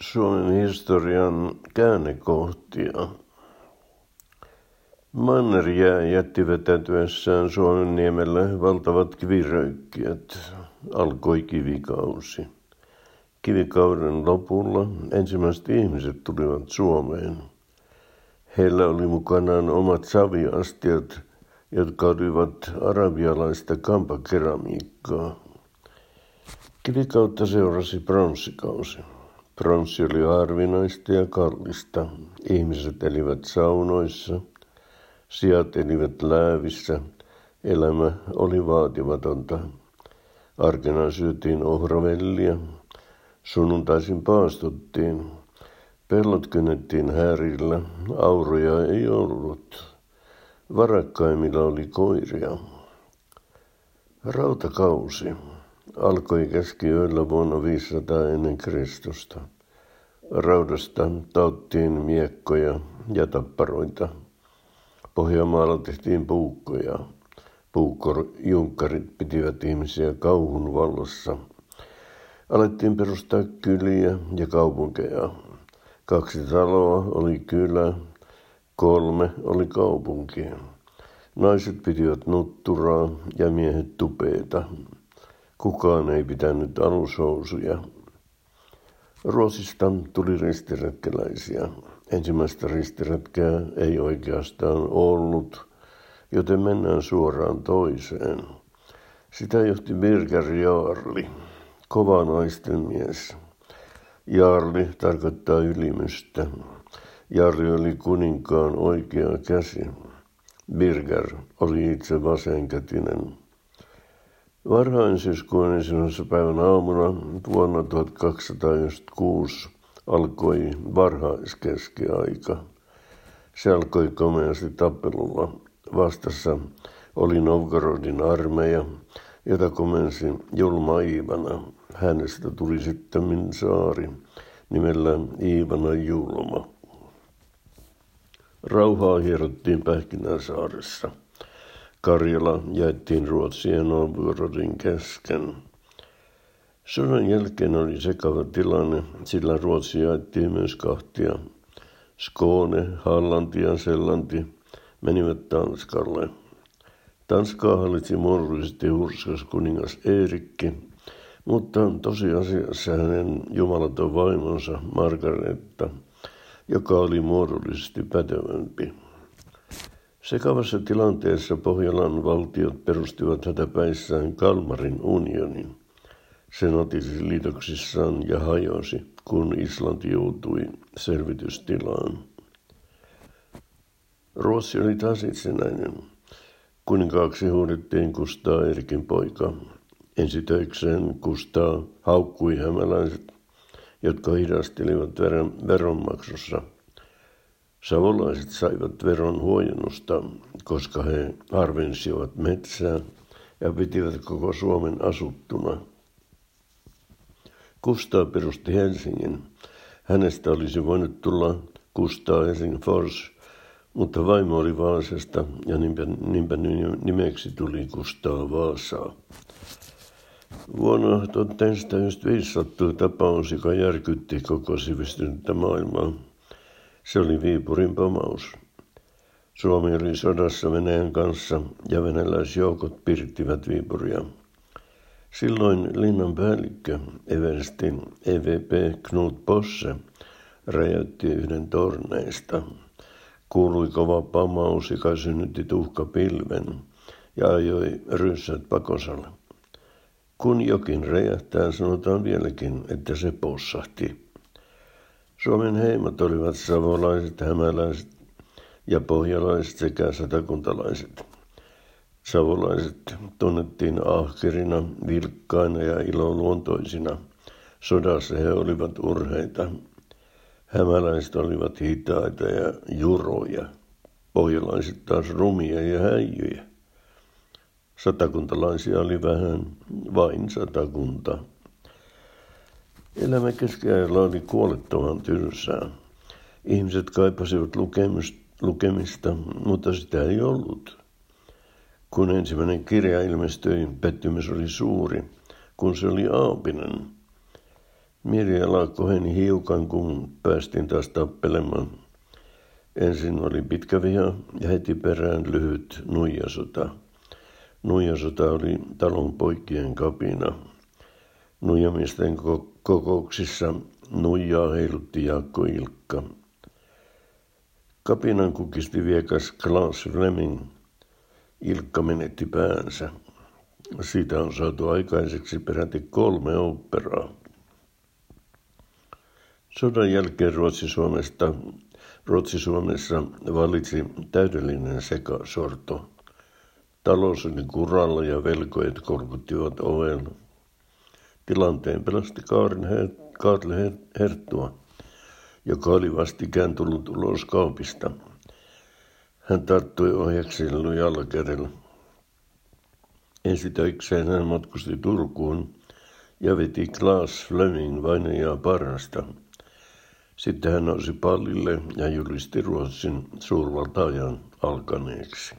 Suomen historian käännekohtia. Mannerjää jätti vetätyessään Suomen niemelle valtavat kiviröykkiöt. Alkoi kivikausi. Kivikauden lopulla ensimmäiset ihmiset tulivat Suomeen. Heillä oli mukanaan omat saviastiat, jotka olivat arabialaista kampakeramiikkaa. Kivikautta seurasi pronssikausi. Pronssi oli harvinaista ja kallista. Ihmiset elivät saunoissa, sijat elivät läävissä, elämä oli vaatimatonta. Arkena syötiin ohravellia, sunnuntaisin paastuttiin, pellot kynnettiin härillä, auroja ei ollut. Varakkaimmilla oli koiria. Rautakausi alkoi keskiyöllä vuonna 500 ennen Kristusta. Raudasta tauttiin miekkoja ja tapparoita. Pohjanmaalla tehtiin puukkoja. Puukkojunkkarit pitivät ihmisiä kauhun vallassa. Alettiin perustaa kyliä ja kaupunkeja. Kaksi taloa oli kylä, kolme oli kaupunki. Naiset pitivät nutturaa ja miehet tupeita. Kukaan ei pitänyt alushousuja. Ruotsista tuli ristiretkeläisiä. Ensimmäistä ristiretkeä ei oikeastaan ollut, joten mennään suoraan toiseen. Sitä johti Birger Jaarli, kova naisten mies. Jaarli tarkoittaa ylimystä. Jaarli oli kuninkaan oikea käsi. Birger oli itse vasenkätinen. Varhain syyskuun ensimmäisessä päivän aamuna vuonna 1206 alkoi varhaiskeskiaika. Se alkoi komeasti tappelulla. Vastassa oli Novgorodin armeija, jota komensi Julma Iivana. Hänestä tuli sitten saari nimellä Iivana Julma. Rauhaa hierottiin Pähkinänsaaressa. Karjala jaettiin Ruotsin ja kesken. Sodan jälkeen oli sekava tilanne, sillä Ruotsi jaettiin myös kahtia. Skåne, Hallanti ja Sellanti menivät Tanskalle. Tanskaa hallitsi muodollisesti hurskas kuningas Eerikki, mutta tosiasiassa hänen jumalaton vaimonsa Margaretta, joka oli muodollisesti pätevämpi. Sekavassa tilanteessa Pohjolan valtiot perustivat hätäpäissään Kalmarin unionin. Se notisi liitoksissaan ja hajosi, kun Islanti joutui selvitystilaan. Ruotsi oli taas itsenäinen. Kuninkaaksi huudettiin Kustaa Erikin poika. Ensitöikseen Kustaa haukkui hämäläiset, jotka hidastelivat veronmaksussa – Savolaiset saivat veron huojennusta, koska he harvensivat metsää ja pitivät koko Suomen asuttuna. Kustaa perusti Helsingin. Hänestä olisi voinut tulla Kustaa Helsingfors, mutta vaimo oli Vaasasta ja niinpä, niinpä nimeksi tuli Kustaa Vaasaa. Vuonna 1995 sattui tapaus, joka järkytti koko sivistynyttä maailmaa. Se oli Viipurin pomaus. Suomi oli sodassa Venäjän kanssa ja venäläisjoukot pirittivät Viipuria. Silloin linnan päällikkö eversti EVP Knut Posse räjäytti yhden torneista. Kuului kova pamaus, joka synnytti tuhkapilven ja ajoi ryssät pakosalle. Kun jokin räjähtää, sanotaan vieläkin, että se possahti. Suomen heimot olivat savolaiset, hämäläiset ja pohjalaiset sekä satakuntalaiset. Savolaiset tunnettiin ahkerina, vilkkaina ja iloluontoisina. Sodassa he olivat urheita. Hämäläiset olivat hitaita ja juroja. Pohjalaiset taas rumia ja häijyjä. Satakuntalaisia oli vähän, vain satakunta. Elämä keskiajalla oli kuolettoman tylsää. Ihmiset kaipasivat lukemista, mutta sitä ei ollut. Kun ensimmäinen kirja ilmestyi, pettymys oli suuri, kun se oli aapinen. Mieliala koheni hiukan, kun päästiin taas tappelemaan. Ensin oli pitkä viha ja heti perään lyhyt nuijasota. Nuijasota oli talon poikien kapina. Nuijamisten kokouksissa nuijaa heilutti Jaakko Ilkka. Kapinan kukisti viekas Klaus Fleming. Ilkka menetti päänsä. Siitä on saatu aikaiseksi peräti kolme operaa. Sodan jälkeen Ruotsi-Suomesta, Ruotsi-Suomessa valitsi täydellinen sekasorto. Talous oli kuralla ja velkojet kolkuttivat ovella. Tilanteen pelasti Kaarin Her- Kaarle Herttua, joka oli vastikään tullut ulos kaupista. Hän tarttui ohjakseen lujalla kädellä. Ensi töikseen hän matkusti Turkuun ja veti Klaas Fleming vainajaa parasta. Sitten hän nousi pallille ja julisti Ruotsin suurvaltaajan alkaneeksi.